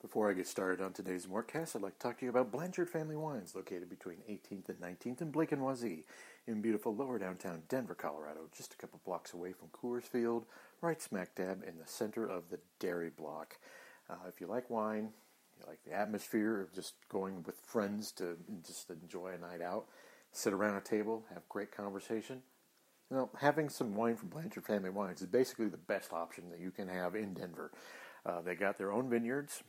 Before I get started on today's Mortcast, I'd like to talk to you about Blanchard Family Wines, located between 18th and 19th in Blake and Wazee, in beautiful lower downtown Denver, Colorado, just a couple blocks away from Coors Field, right smack dab in the center of the dairy block. Uh, if you like wine, you like the atmosphere of just going with friends to just enjoy a night out, sit around a table, have great conversation, you know, having some wine from Blanchard Family Wines is basically the best option that you can have in Denver. Uh, they got their own vineyards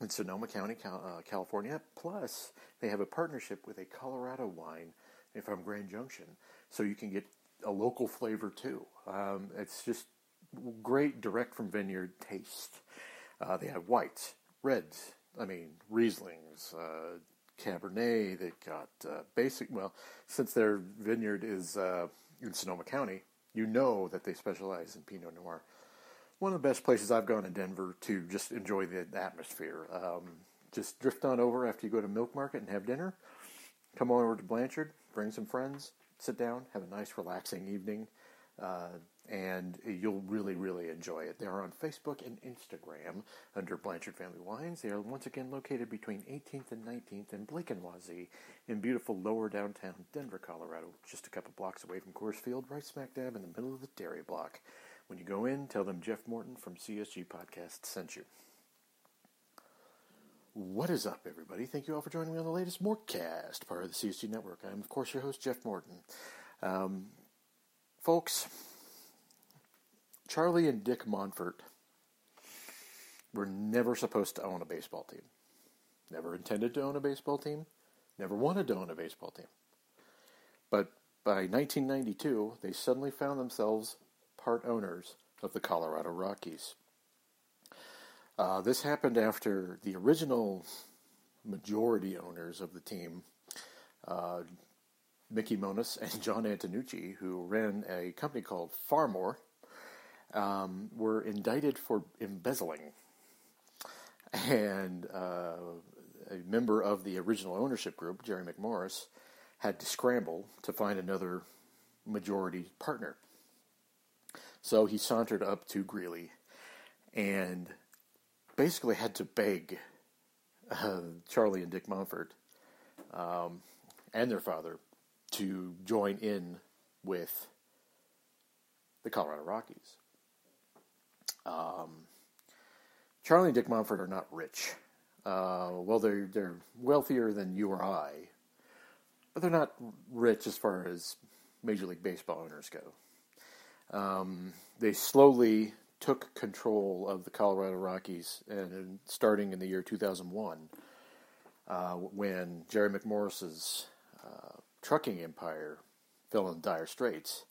in Sonoma County, uh, California. Plus, they have a partnership with a Colorado wine from Grand Junction, so you can get a local flavor too. Um, it's just great direct from vineyard taste. Uh, they have whites, reds, I mean Rieslings, uh, Cabernet. They've got uh, basic. Well, since their vineyard is uh, in Sonoma County, you know that they specialize in Pinot Noir one of the best places I've gone in Denver to just enjoy the atmosphere. Um, just drift on over after you go to Milk Market and have dinner. Come on over to Blanchard, bring some friends, sit down, have a nice, relaxing evening, uh, and you'll really, really enjoy it. They are on Facebook and Instagram under Blanchard Family Wines. They are once again located between 18th and 19th in Blake and Wazee in beautiful lower downtown Denver, Colorado, just a couple blocks away from Coors Field, right smack dab in the middle of the dairy block. When you go in, tell them Jeff Morton from CSG Podcast sent you. What is up, everybody? Thank you all for joining me on the latest Mortcast, part of the CSG Network. I'm, of course, your host, Jeff Morton. Um, folks, Charlie and Dick Monfort were never supposed to own a baseball team. Never intended to own a baseball team. Never wanted to own a baseball team. But by 1992, they suddenly found themselves part owners of the Colorado Rockies. Uh, this happened after the original majority owners of the team, uh, Mickey Monus and John Antonucci, who ran a company called Phar-Mor, um, were indicted for embezzling. And uh, a member of the original ownership group, Jerry McMorris, had to scramble to find another majority partner. So he sauntered up to Greeley and basically had to beg uh, Charlie and Dick Monfort um, and their father to join in with the Colorado Rockies. Um, Charlie and Dick Monfort are not rich. Uh, well, they're they're wealthier than you or I, but they're not rich as far as Major League Baseball owners go. Um, they slowly took control of the Colorado Rockies, and starting in the year 2001, uh, when Jerry McMorris's uh, trucking empire fell in dire straits,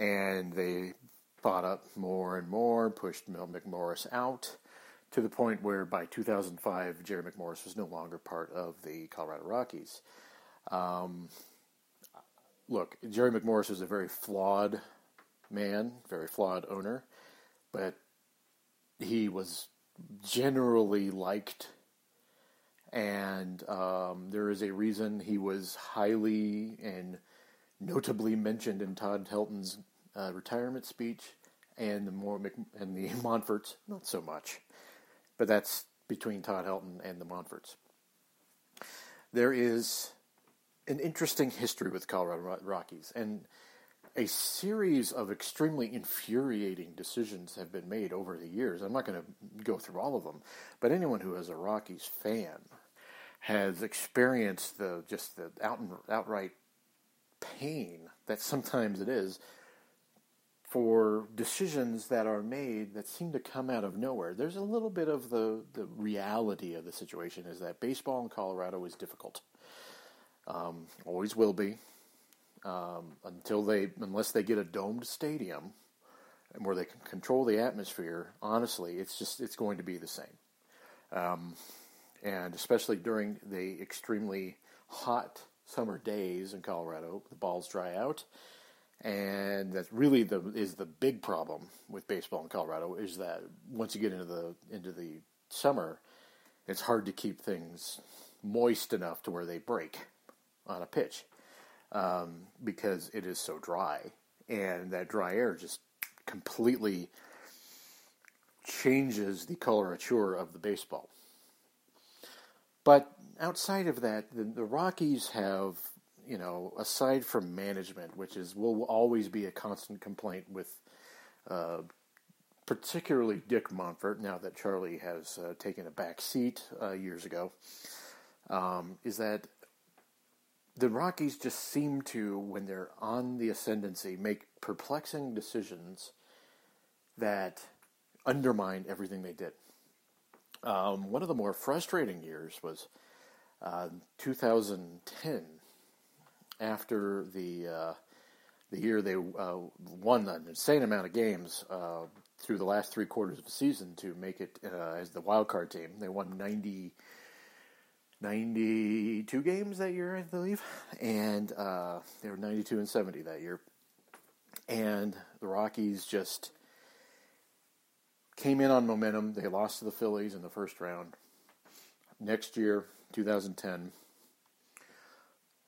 and they bought up more and more, pushed Mel McMorris out to the point where by 2005, Jerry McMorris was no longer part of the Colorado Rockies. Um, look, Jerry McMorris was a very flawed man, very flawed owner, but he was generally liked, and um, there is a reason he was highly and notably mentioned in Todd Helton's uh, retirement speech, and the more and the Monforts not so much, but that's between Todd Helton and the Monforts. There is an interesting history with Colorado Rockies, and a series of extremely infuriating decisions have been made over the years. I'm not going to go through all of them, but anyone who is a Rockies fan has experienced the just the out and, outright pain that sometimes it is for decisions that are made that seem to come out of nowhere. There's a little bit of the, the reality of the situation is that baseball in Colorado is difficult. Um, always will be um, until they, unless they get a domed stadium and where they can control the atmosphere. Honestly, it's just it's going to be the same, um, and especially during the extremely hot summer days in Colorado, the balls dry out, and that's really the is the big problem with baseball in Colorado is that once you get into the into the summer, it's hard to keep things moist enough to where they break on a pitch um, because it is so dry, and that dry air just completely changes the colorature of the baseball. But outside of that, the, the Rockies have, you know, aside from management, which is will always be a constant complaint with, uh, particularly Dick Monfort. Now that Charlie has uh, taken a back seat uh, years ago, um, is that the Rockies just seem to, when they're on the ascendancy, make perplexing decisions that undermine everything they did. Um, one of the more frustrating years was uh, 2010, after the uh, the year they uh, won an insane amount of games uh, through the last three quarters of the season to make it uh, as the wild card team. They won 90, 92 games that year, I believe, and uh, they were 92 and 70 that year. And the Rockies just came in on momentum. They lost to the Phillies in the first round. Next year, 2010,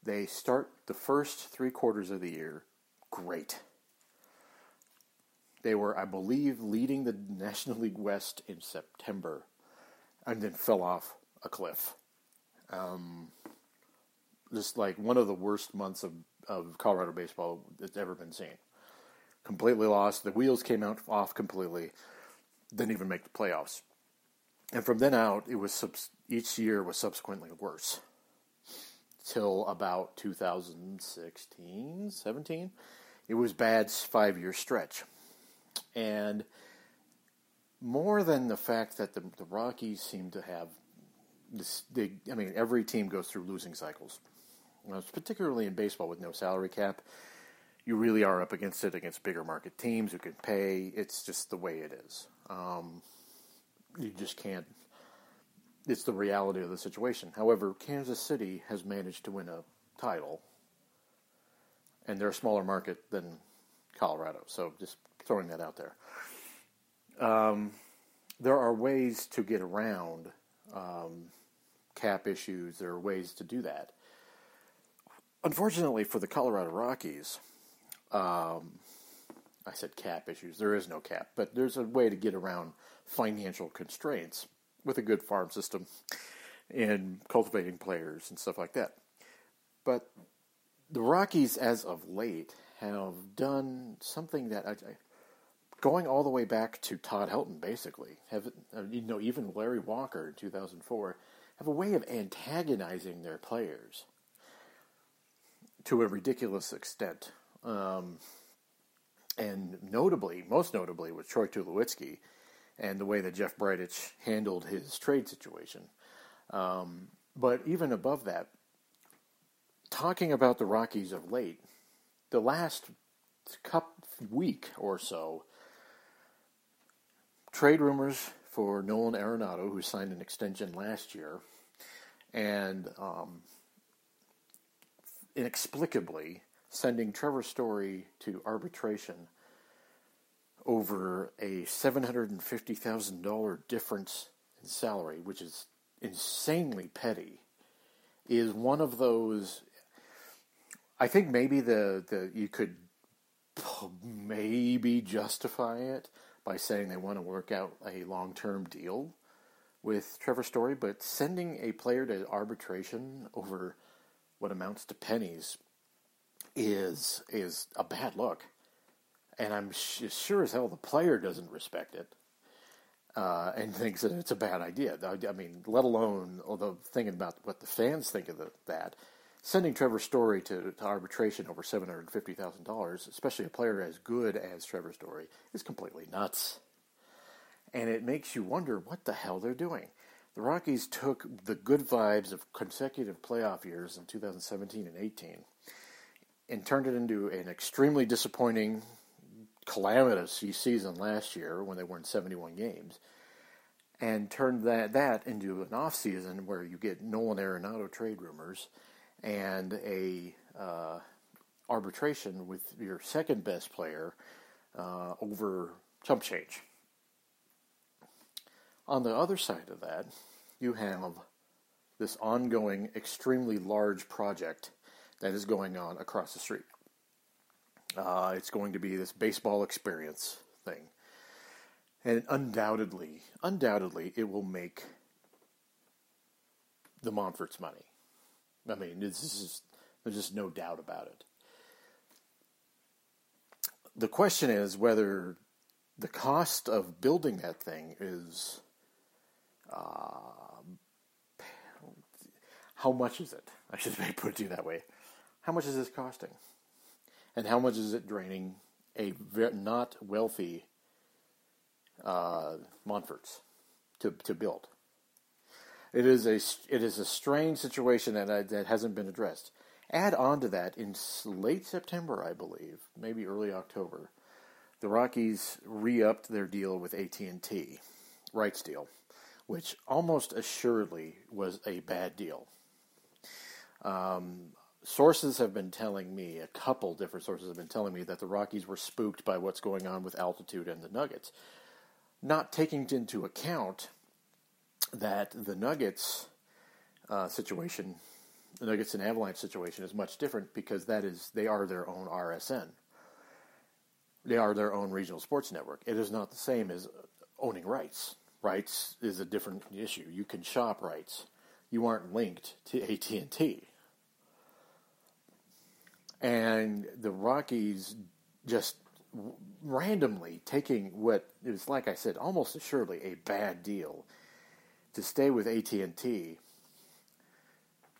they start the first three quarters of the year great. They were, I believe, leading the National League West in September and then fell off a cliff. Um, just like one of the worst months of, of Colorado baseball that's ever been seen. Completely lost. The wheels came out off completely. Didn't even make the playoffs. And from then out, it was each year was subsequently worse. Till about 2016, 17, it was bad five year stretch, and more than the fact that the, the Rockies seemed to have this, they, I mean, every team goes through losing cycles. particularly in baseball with no salary cap, you really are up against it against bigger market teams who can pay. It's just the way it is. Um, you just can't. It's the reality of the situation. However, Kansas City has managed to win a title, and they're a smaller market than Colorado. So just throwing that out there. Um, there are ways to get around um, cap issues. There are ways to do that. Unfortunately for the Colorado Rockies, um, I said cap issues. There is no cap, but there's a way to get around financial constraints with a good farm system and cultivating players and stuff like that. But the Rockies, as of late, have done something that I, going all the way back to Todd Helton, basically, have you know even Larry Walker in 2004 have a way of antagonizing their players to a ridiculous extent. Um, and notably, most notably, with Troy Tulowitzki and the way that Jeff Bridich handled his trade situation. Um, but even above that, talking about the Rockies of late, the last cup week or so, trade rumors for Nolan Arenado, who signed an extension last year, and um, inexplicably sending Trevor Story to arbitration over a $750,000 difference in salary, which is insanely petty, is one of those. I think maybe the, the you could maybe justify it by saying they want to work out a long term deal with Trevor Story, but sending a player to arbitration over what amounts to pennies is is a bad look, and I'm sh- sure as hell the player doesn't respect it. Uh, and thinks that it's a bad idea. I mean, let alone although thinking about what the fans think of the, that, sending Trevor Story to, to arbitration over seven hundred fifty thousand dollars, especially a player as good as Trevor Story, is completely nuts. And it makes you wonder what the hell they're doing. The Rockies took the good vibes of consecutive playoff years in 2017 and 18 and turned it into an extremely disappointing, calamitous season last year when they won 71 games, and turned that, that into an off season where you get Nolan Arenado trade rumors and a uh, arbitration with your second best player uh, over chump change. On the other side of that, you have this ongoing, extremely large project that is going on across the street. Uh, it's going to be this baseball experience thing. And undoubtedly, undoubtedly, it will make the Monfort's money. I mean, this is there's just no doubt about it. The question is whether the cost of building that thing is uh, how much is it? I should put it to you that way. How much is this costing? And how much is it draining a not wealthy uh, Monforts to, to build? It is a it is a strange situation that uh, that hasn't been addressed. Add on to that in late September, I believe, maybe early October, the Rockies re-upped their deal with AT&T, rights deal, which almost assuredly was a bad deal. Um, sources have been telling me, a couple different sources have been telling me that the Rockies were spooked by what's going on with altitude and the Nuggets, not taking into account that the Nuggets uh, situation, the Nuggets and Avalanche situation, is much different because that is they are their own RSN. They are their own regional sports network. It is not the same as owning rights. Rights is a different issue. You can shop rights. You aren't linked to AT and T. And the Rockies just randomly taking what is, like I said, almost assuredly a bad deal to stay with AT and T.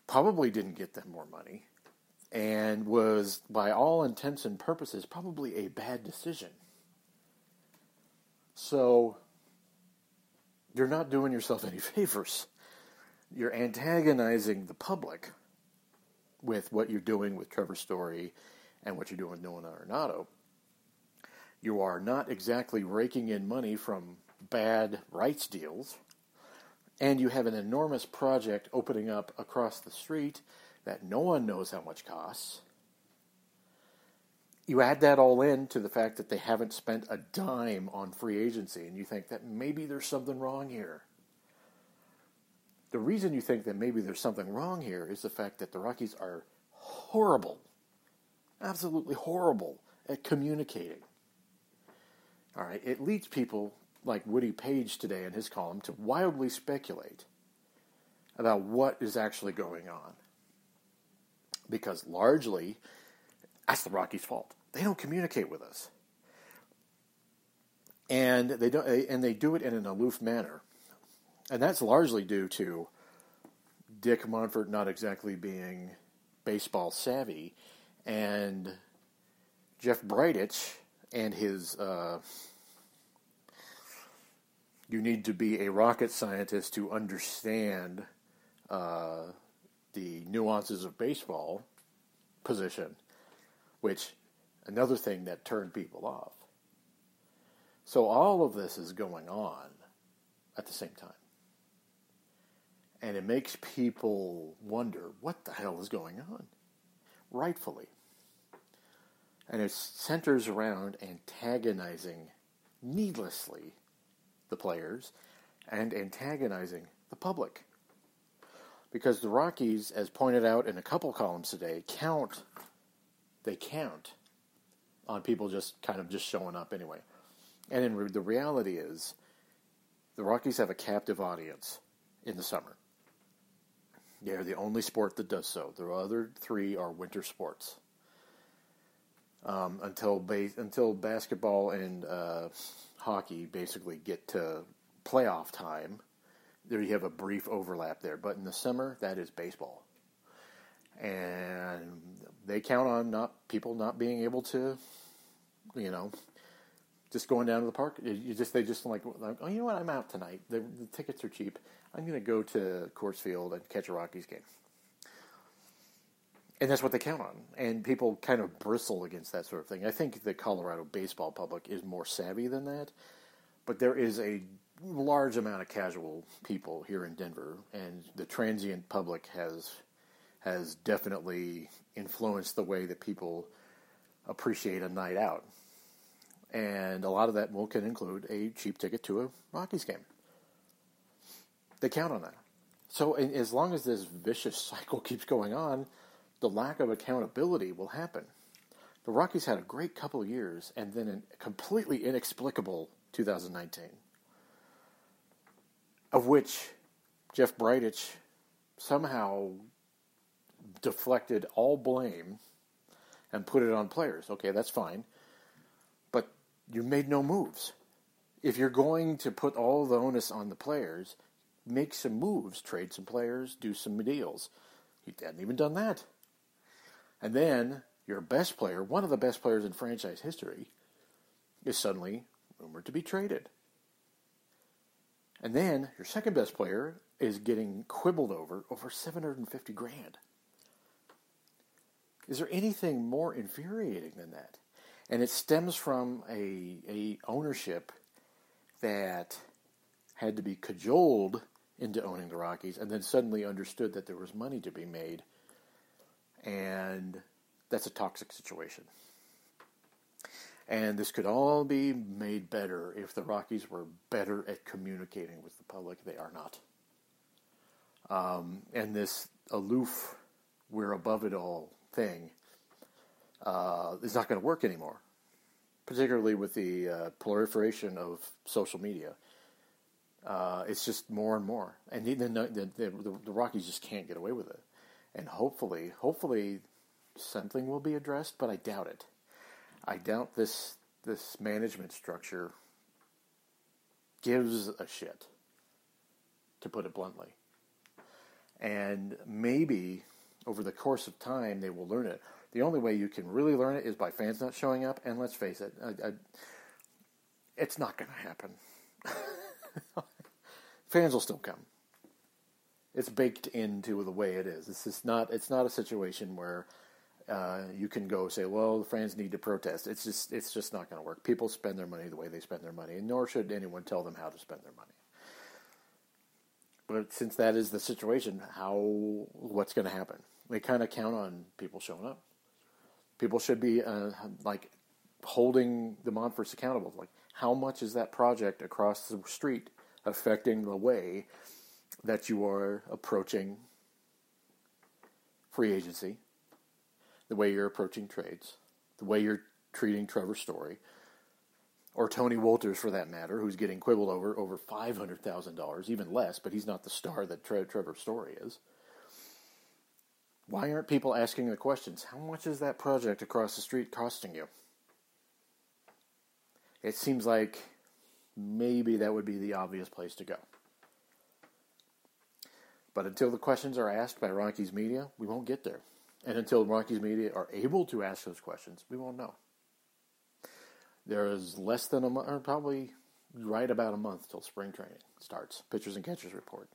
Probably didn't get them more money and was, by all intents and purposes, probably a bad decision. So, you're not doing yourself any favors. You're antagonizing the public with what you're doing with Trevor Story and what you're doing with Nolan Arenado. You are not exactly raking in money from bad rights deals, and you have an enormous project opening up across the street that no one knows how much costs. You add that all in to the fact that they haven't spent a dime on free agency, and you think that maybe there's something wrong here. The reason you think that maybe there's something wrong here is the fact that the Rockies are horrible, absolutely horrible at communicating. All right, it leads people like Woody Paige today in his column to wildly speculate about what is actually going on because largely that's the Rockies' fault. They don't communicate with us, and they don't, and they do it in an aloof manner, and that's largely due to Dick Monfort not exactly being baseball savvy, and Jeff Bridich and his. Uh, you need to be a rocket scientist to understand uh, the nuances of baseball position, which another thing that turned people off. So all of this is going on at the same time. And it makes people wonder what the hell is going on, rightfully. And it centers around antagonizing needlessly the players and antagonizing the public because the Rockies, as pointed out in a couple columns today, count. They count on people just kind of just showing up anyway. And in re- the reality is, the Rockies have a captive audience in the summer. They're the only sport that does so. The other three are winter sports. Um, until ba- until basketball and uh, hockey basically get to playoff time, there you have a brief overlap there. But in the summer, that is baseball, and they count on not people not being able to, you know, just going down to the park. You just they just like, oh, you know what? I'm out tonight. The, the tickets are cheap. I'm going to go to Coors Field and catch a Rockies game. And that's what they count on. And people kind of bristle against that sort of thing. I think the Colorado baseball public is more savvy than that. But there is a large amount of casual people here in Denver, and the transient public has has definitely influenced the way that people appreciate a night out. And a lot of that will can include a cheap ticket to a Rockies game. They count on that. So as long as this vicious cycle keeps going on, the lack of accountability will happen. The Rockies had a great couple years and then a completely inexplicable 2019 of which Jeff Bridich somehow deflected all blame and put it on players. Okay, that's fine. But you made no moves. If you're going to put all the onus on the players, make some moves, trade some players, do some deals. He hadn't even done that. And then your best player, one of the best players in franchise history, is suddenly rumored to be traded. And then your second best player is getting quibbled over over 750 grand. Is there anything more infuriating than that? And it stems from a, a ownership that had to be cajoled into owning the Rockies and then suddenly understood that there was money to be made. And that's a toxic situation. And this could all be made better if the Rockies were better at communicating with the public. They are not. Um, and this aloof, we're above it all thing uh, is not going to work anymore, particularly with the uh, proliferation of social media. Uh, it's just more and more, and the, the, the, the, Rockies just can't get away with it. And hopefully, hopefully, something will be addressed, but I doubt it. I doubt this this management structure gives a shit, to put it bluntly. And maybe over the course of time they will learn it. The only way you can really learn it is by fans not showing up. And let's face it, I, I, it's not going to happen. fans will still come. It's baked into the way it is. It's just not. It's not a situation where uh, you can go say, "Well, the fans need to protest." It's just. It's just not going to work. People spend their money the way they spend their money, and nor should anyone tell them how to spend their money. But since that is the situation, how what's going to happen? They kind of count on people showing up. People should be uh, like holding the Monforts accountable. Like, how much is that project across the street affecting the way that you are approaching free agency, the way you're approaching trades, the way you're treating Trevor Story, or Tony Wolters for that matter, who's getting quibbled over over five hundred thousand dollars, even less, but he's not the star that Tre- Trevor Story is. Why aren't people asking the questions? How much is that project across the street costing you? It seems like maybe that would be the obvious place to go. But until the questions are asked by Rockies media, we won't get there. And until Rockies media are able to ask those questions, we won't know. There is less than a month, or probably right about a month till spring training starts. Pitchers and catchers report.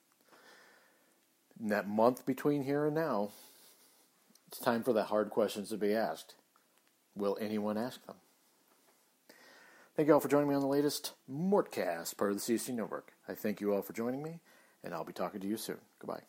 In that month between here and now, it's time for the hard questions to be asked. Will anyone ask them? Thank you all for joining me on the latest Mortcast, part of the CSG Network. I thank you all for joining me, and I'll be talking to you soon. Goodbye.